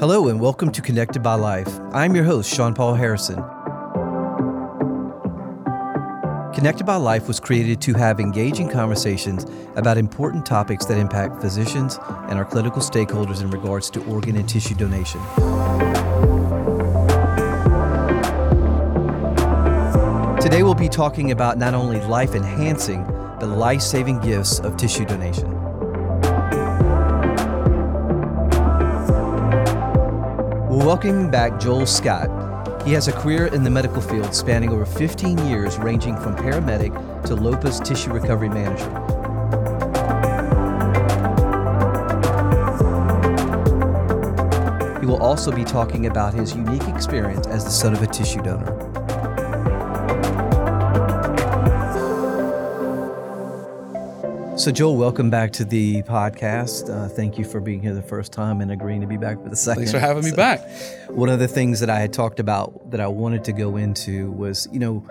Hello, and welcome to Connected by Life. I'm your host, Shawn-Paul Harrison. Connected by Life was created to have engaging conversations about important topics that impact physicians and our clinical stakeholders in regards to organ and tissue donation. Today, we'll be talking about not only life enhancing, but life saving gifts of tissue donation. Welcoming back Joel Scott. He has a career in the medical field spanning over 15 years, ranging from paramedic to LOPA's tissue recovery manager. He will also be talking about his unique experience as the son of a tissue donor. So, Joel, welcome back to the podcast. Uh, thank you for being here the first time and agreeing to be back for the second. Thanks for having me So, back. One of the things that I had talked about that I wanted to go into was, you know,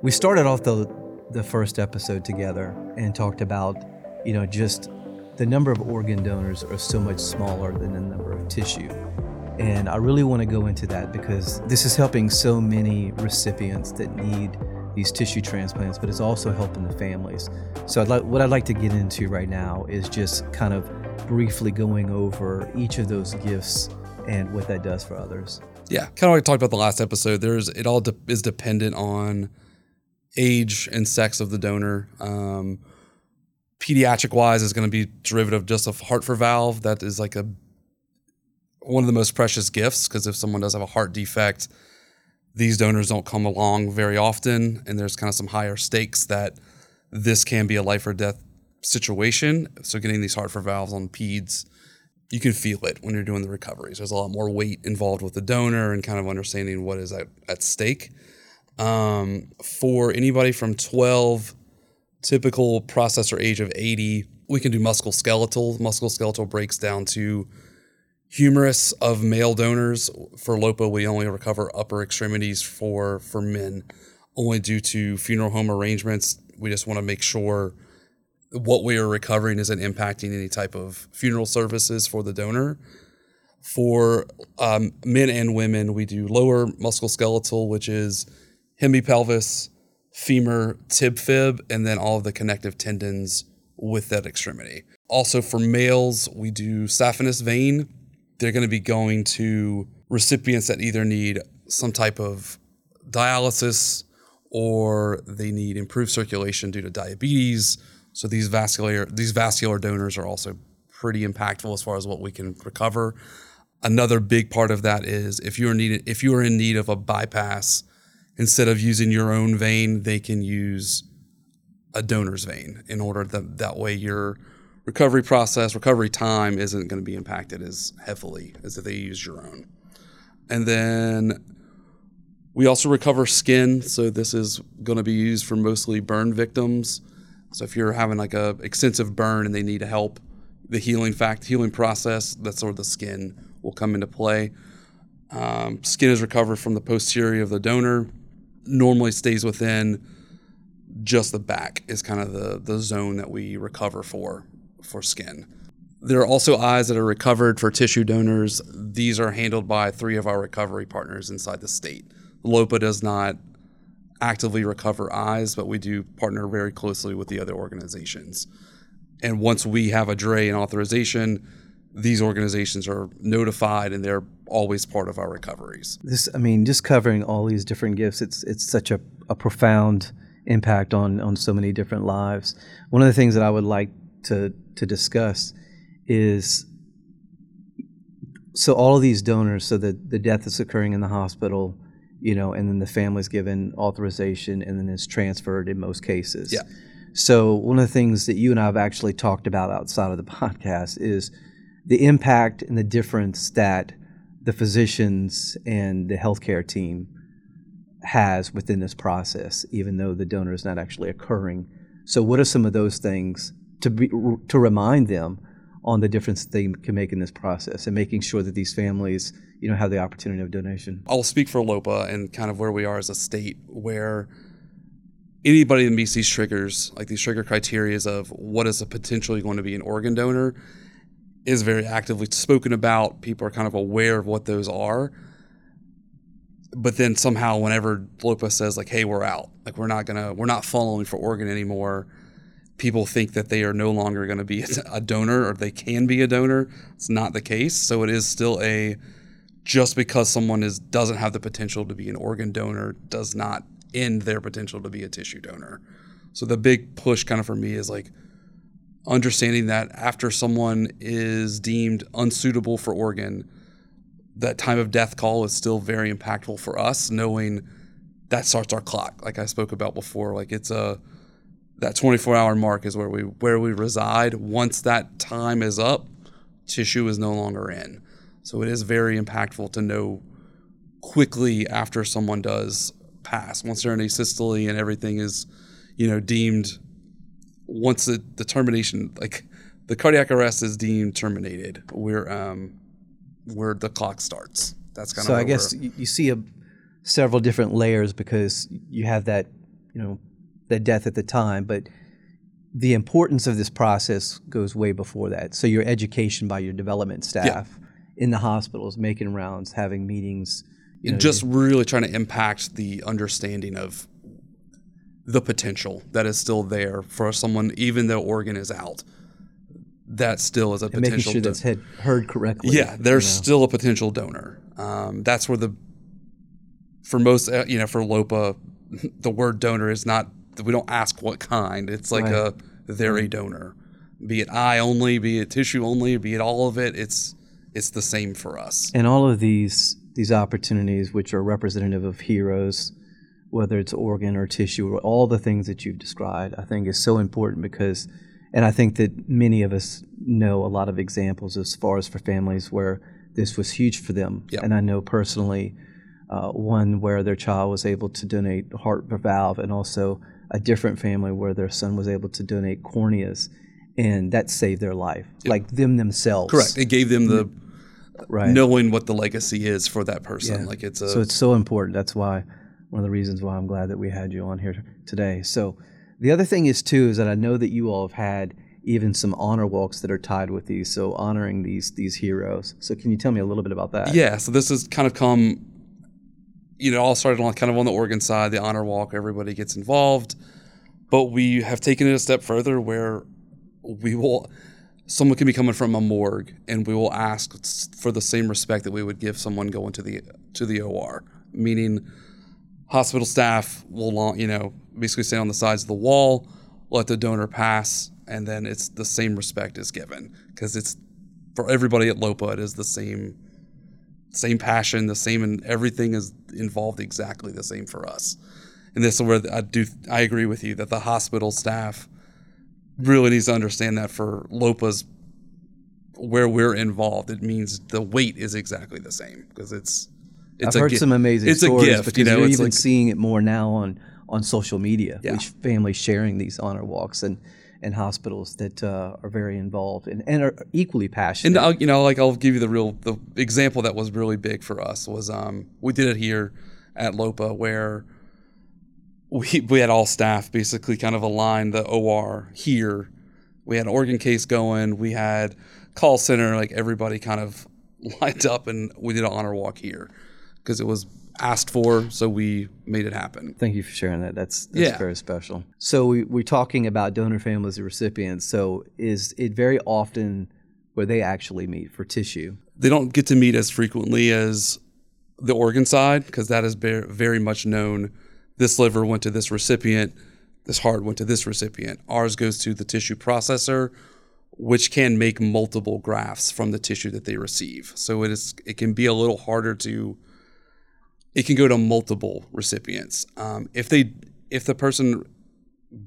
we started off the the first episode together and talked about, you know, just the number of organ donors are so much smaller than the number of tissue. And I really want to go into that because this is helping so many recipients that need these tissue transplants, but it's also helping the families. So I'd like, what I'd like to get into right now is just kind of briefly going over each of those gifts and what that does for others. Yeah, kind of like I talked about the last episode. There's it all de- is dependent on age and sex of the donor. Um, pediatric wise is going to be derivative just of heart for valve. That is like a one of the most precious gifts because if someone does have a heart defect, these donors don't come along very often, and there's kind of some higher stakes that this can be a life or death situation. So getting these heart for valves on peds you can feel it when you're doing the recoveries. There's a lot more weight involved with the donor and kind of understanding what is at, at stake. Um, for anybody from 12, typical processor age of 80, we can do musculoskeletal. Musculoskeletal breaks down to humerus of male donors. For LOPA, we only recover upper extremities for for men, only due to funeral home arrangements. We just want to make sure what we are recovering isn't impacting any type of funeral services for the donor. For um, men and women, we do lower musculoskeletal, which is hemipelvis, femur, tib fib, and then all of the connective tendons with that extremity. Also, for males, we do saphenous vein. They're going to be going to recipients that either need some type of dialysis or they need improved circulation due to diabetes. So these vascular these vascular donors are also pretty impactful as far as what we can recover. Another big part of that is if you are needed if you are in need of a bypass, instead of using your own vein, they can use a donor's vein in order that that way your recovery process, recovery time isn't going to be impacted as heavily as if they use your own. And then we also recover skin. So this is going to be used for mostly burn victims. So if you're having like a extensive burn and they need to help, the healing fact healing process, that's where the skin will come into play. Um, skin is recovered from the posterior of the donor. Normally stays within just the back is kind of the the zone that we recover for for skin. There are also eyes that are recovered for tissue donors. These are handled by three of our recovery partners inside the state. LOPA does not actively recover eyes, but we do partner very closely with the other organizations. And once we have a DRE and authorization, these organizations are notified and they're always part of our recoveries. This, I mean, just covering all these different gifts, it's it's such a, a profound impact on on so many different lives. One of the things that I would like to to discuss is so all of these donors, so the the death is occurring in the hospital, you know, and then the family's given authorization and then it's transferred in most cases. Yeah. So one of the things that you and I have actually talked about outside of the podcast is the impact and the difference that the physicians and the healthcare team has within this process, even though the donor is not actually occurring. So, what are some of those things to be to remind them on the difference they can make in this process, and making sure that these families, you know, have the opportunity of donation? I'll speak for LOPA and kind of where we are as a state, where anybody that meets these triggers, like these trigger criterias of what is a potentially going to be an organ donor, is very actively spoken about. People are kind of aware of what those are. But then somehow, whenever LOPA says like, "Hey, we're out. Like, we're not gonna, we're not following for organ anymore," people think that they are no longer going to be a donor or they can be a donor. It's not the case. So it is still a just because someone is doesn't have the potential to be an organ donor does not end their potential to be a tissue donor. So the big push kind of for me is like understanding that after someone is deemed unsuitable for organ, that time of death call is still very impactful for us, knowing that starts our clock. Like I spoke about before, like it's a that 24 hour mark is where we where we reside. Once that time is up, tissue is no longer in. So it is very impactful to know quickly after someone does pass. Once they're in a asystole and everything is, you know, deemed once the, the termination like the cardiac arrest is deemed terminated, we're um where the clock starts. That's kind so of I guess you, you see a several different layers because you have that you know that death at the time, but the importance of this process goes way before that. So your education by your development staff in the hospitals, making rounds, having meetings, you know, just really trying to impact the understanding of the potential that is still there for someone, even though organ is out. That still is a potential. making sure do- that's head, heard correctly. yeah, there's you know. still a potential donor. Um, that's where the for most uh, you know for LOPA, the word donor is not. We don't ask what kind. It's like Right. a they're a donor, be it eye only, be it tissue only, be it all of it. It's it's the same for us. And all of these these opportunities, which are representative of heroes, whether it's organ or tissue, or all the things that you've described, I think is so important because, and I think that many of us know a lot of examples as far as for families where this was huge for them. Yep. And I know personally uh, one where their child was able to donate heart valve, and also a different family where their son was able to donate corneas. And that saved their life, like them themselves. Correct. It gave them the mm-hmm. Right. knowing what the legacy is for that person. Yeah. Like it's a so it's so important. That's why one of the reasons why I'm glad that we had you on here today. So the other thing is too is that I know that you all have had even some honor walks that are tied with these. So honoring these these heroes. So can you tell me a little bit about that? Yeah, so this has kind of come, you know, all started on kind of on the organ side, the honor walk, everybody gets involved. But we have taken it a step further where we will, someone can be coming from a morgue and we will ask for the same respect that we would give someone going to the, to the OR, meaning hospital staff will, you know, basically stand on the sides of the wall, let the donor pass, and then it's the same respect is given because it's for everybody at LOPA, it is the same same passion, the same, and everything is involved exactly the same for us. And this is where I do I agree with you that the hospital staff really needs to understand that for LOPA's where we're involved, it means the weight is exactly the same because it's I've a heard some amazing it's stories a gift, because you know. you're It's even like seeing it more now on on social media. Yeah. Which families sharing these honor walks and and hospitals that uh, are very involved and, and are equally passionate. And I'll, you know, like I'll give you the real the example that was really big for us was um we did it here at LOPA where we we had all staff basically kind of align the OR here. We had an organ case going. We had call center, like everybody kind of lined up, and we did an honor walk here because it was asked for, so we made it happen. Thank you for sharing that. That's that's Yeah. very special. So we, we're talking about donor families and recipients. So is it very often where they actually meet for tissue? they don't get to meet as frequently as the organ side because that is very, very much known. This liver went to this recipient, this heart went to this recipient. Ours goes to the tissue processor, which can make multiple grafts from the tissue that they receive. So it is it can be a little harder to. It can go to multiple recipients. Um, if they if the person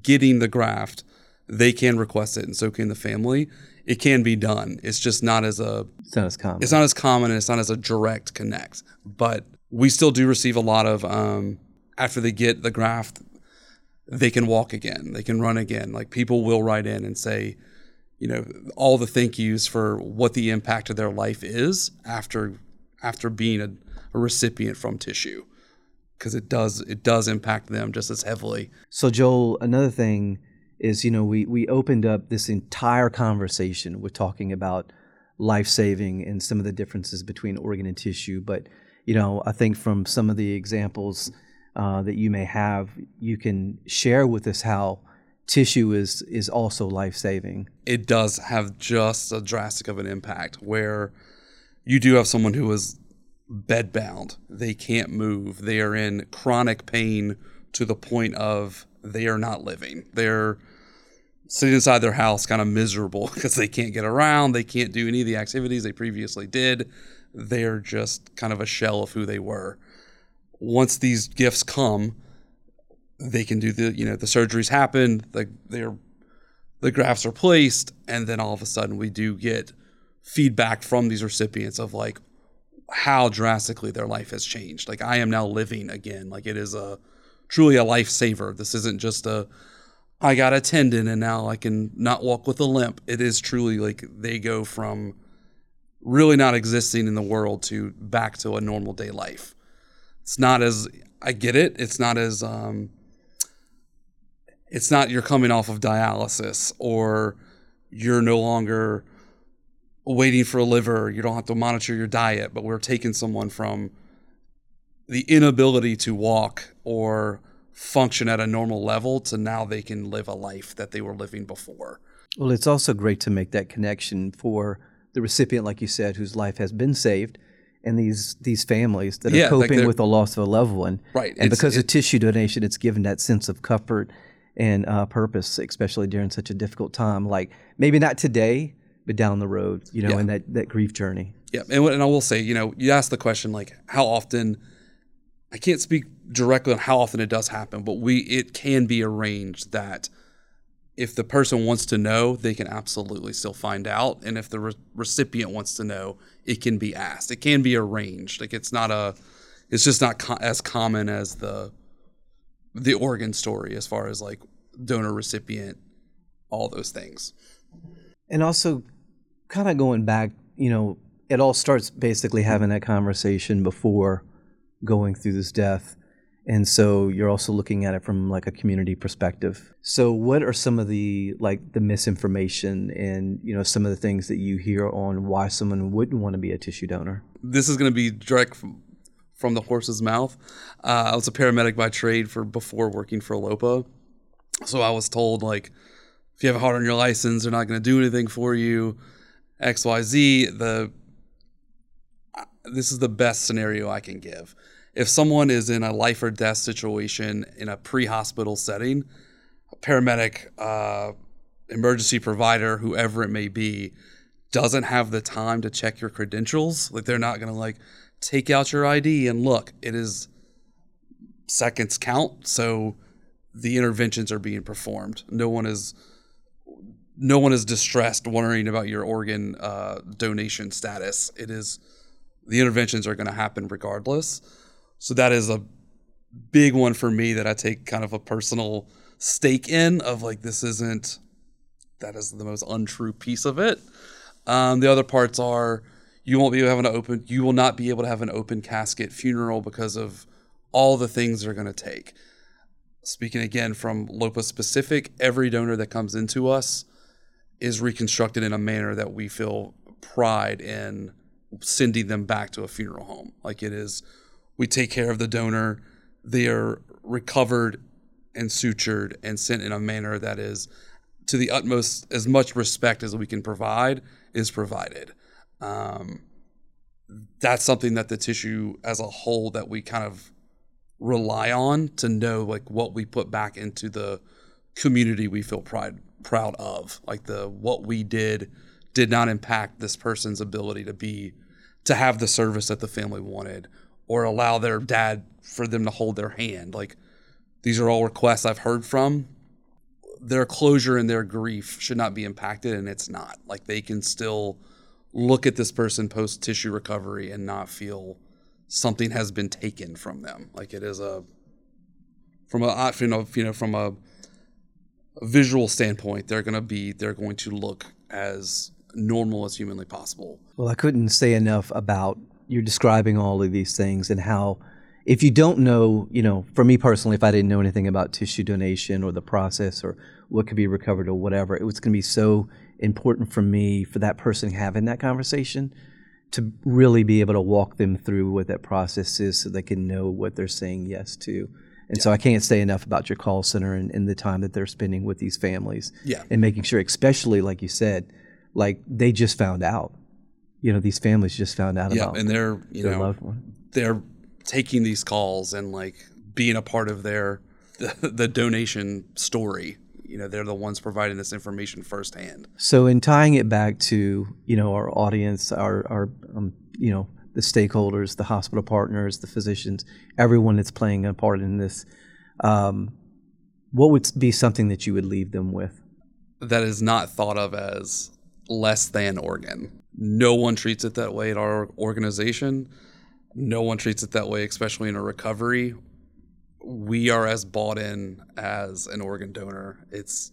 getting the graft, they can request it, and so can the family. It can be done. It's just not as a It's not as common. it's not as common and it's not as a direct connect but we still do receive a lot of um, after they get the graft they can walk again they can run again like people will write in and say you know all the thank yous for what the impact of their life is after after being a, a recipient from tissue because it does it does impact them just as heavily So, Joel, another thing is, you know, we, we opened up this entire conversation with talking about life saving and some of the differences between organ and tissue. But you know, I think from some of the examples uh, that you may have, you can share with us how tissue is is also life saving. It does have just a drastic of an impact where you do have someone who is bedbound. They can't move. They are in chronic pain to the point of they are not living. They're sitting inside their house kind of miserable because they can't get around. They can't do any of the activities they previously did. They're just kind of a shell of who they were. Once these gifts come, they can do the you know the surgeries happen, the they're the grafts are placed, and then all of a sudden we do get feedback from these recipients of like how drastically their life has changed. Like I am now living again. Like it is a truly a lifesaver. This isn't just a I got a tendon and now I can not walk with a limp. It is truly like they go from really not existing in the world to back to a normal day life. It's not as I get it. It's not as um, it's not you're coming off of dialysis or you're no longer waiting for a liver. You don't have to monitor your diet, but we're taking someone from the inability to walk or function at a normal level to now they can live a life that they were living before. Well, it's also great to make that connection for the recipient, like you said, whose life has been saved, and these these families that are Yeah, like coping they're- with the loss of a loved one. Right, And because of tissue donation, it's given that sense of comfort and uh, purpose, especially during such a difficult time. Like maybe not today, but down the road, you know, Yeah. in that, that grief journey. Yeah, and, and I will say, you know, you asked the question like how often. I can't speak directly on how often it does happen, but we it can be arranged that if the person wants to know, they can absolutely still find out, and if the re- recipient wants to know, it can be asked. It can be arranged. Like it's not a, it's just not co- as common as the, the organ story as far as like donor recipient, all those things. And also, kind of going back, you know, it all starts basically having that conversation before going through this death. And so you're also looking at it from like a community perspective. So what are some of the like the misinformation and you know some of the things that you hear on why someone wouldn't want to be a tissue donor? this is going to be direct from, from the horse's mouth. Uh, I was a paramedic by trade for before working for LOPA, so I was told like, if you have a heart on your license, they're not going to do anything for you. X Y Z. The this is the best scenario I can give. If someone is in a life or death situation in a pre-hospital setting, a paramedic, uh, emergency provider, whoever it may be, doesn't have the time to check your credentials. Like they're not gonna like take out your ID and look. It is seconds count, so the interventions are being performed. No one is no one is distressed wondering about your organ uh, donation status. It is the interventions are going to happen regardless. So that is a big one for me that I take kind of a personal stake in of like this isn't that is the most untrue piece of it. Um, the other parts are you won't be able to an open you will not be able to have an open casket funeral because of all the things they're going to take. Speaking again from LOPA specific, every donor that comes into us is reconstructed in a manner that we feel pride in sending them back to a funeral home. Like it is, we take care of the donor. They are recovered and sutured and sent in a manner that is to the utmost, as much respect as we can provide is provided. Um, that's something that the tissue as a whole that we kind of rely on to know like what we put back into the community we feel pride proud of. Like the what we did did not impact this person's ability to be to have the service that the family wanted or allow their dad for them to hold their hand. Like these are all requests I've heard from. Their closure and their grief should not be impacted and it's not. Like they can still look at this person post tissue recovery and not feel something has been taken from them. Like it is a from a you know you know from a, a visual standpoint they're going to be they're going to look as normal as humanly possible Well, I couldn't say enough about you're describing all of these things and how, if you don't know, you know, for me personally, if I didn't know anything about tissue donation or the process or what could be recovered or whatever, it was going to be so important for me for that person having that conversation to really be able to walk them through what that process is so they can know what they're saying yes to. And yeah. so I can't say enough about your call center and, and, the time that they're spending with these families. Yeah. And making sure, especially like you said, like they just found out. You know, these families just found out yeah, about and they're you their know loved one. they're taking these calls and like being a part of their the, the donation story you know they're the ones providing this information firsthand. So in tying it back to you know our audience, our our um, you know the stakeholders, the hospital partners, the physicians, everyone that's playing a part in this, um, what would be something that you would leave them with? That is not thought of as less than organ. No one treats it that way at our organization. No one treats it that way, especially in a recovery we are as bought in as an organ donor. It's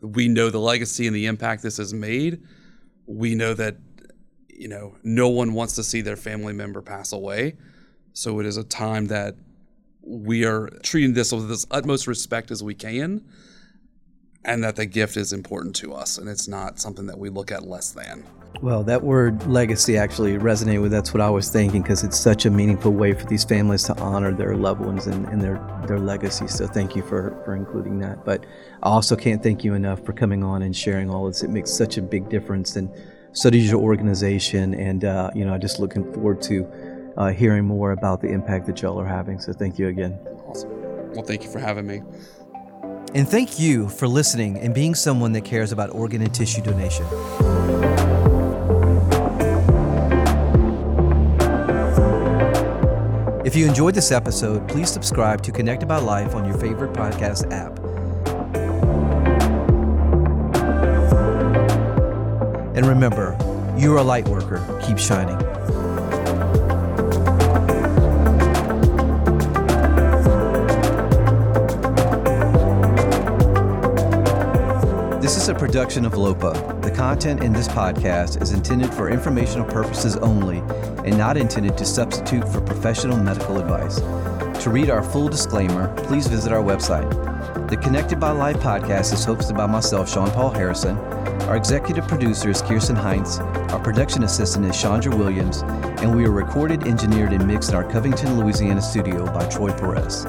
we know the legacy and the impact this has made. We know that you know no one wants to see their family member pass away. So it is a time that we are treating this with as utmost respect as we can and that the gift is important to us and it's not something that we look at less than. Well, that word legacy actually resonated with that's what I was thinking because it's such a meaningful way for these families to honor their loved ones and, and their, their legacy. So thank you for, for including that. But I also can't thank you enough for coming on and sharing all this. It makes such a big difference and so does your organization. And, uh, you know, I'm just looking forward to uh, hearing more about the impact that y'all are having. So thank you again. Awesome. Well, thank you for having me. And thank you for listening and being someone that cares about organ and tissue donation. If you enjoyed this episode, please subscribe to Connected by Life on your favorite podcast app. And remember, you're a light worker. Keep shining. This is a production of LOPA. The content in this podcast is intended for informational purposes only and not intended to substitute for professional medical advice. To read our full disclaimer, please visit our website. The Connected by Life podcast is hosted by myself, Shawn-Paul Harrison. Our executive producer is Kirsten Heinz. Our production assistant is Chandra Williams. And we are recorded, engineered, and mixed in our Covington, Louisiana studio by Troy Perez.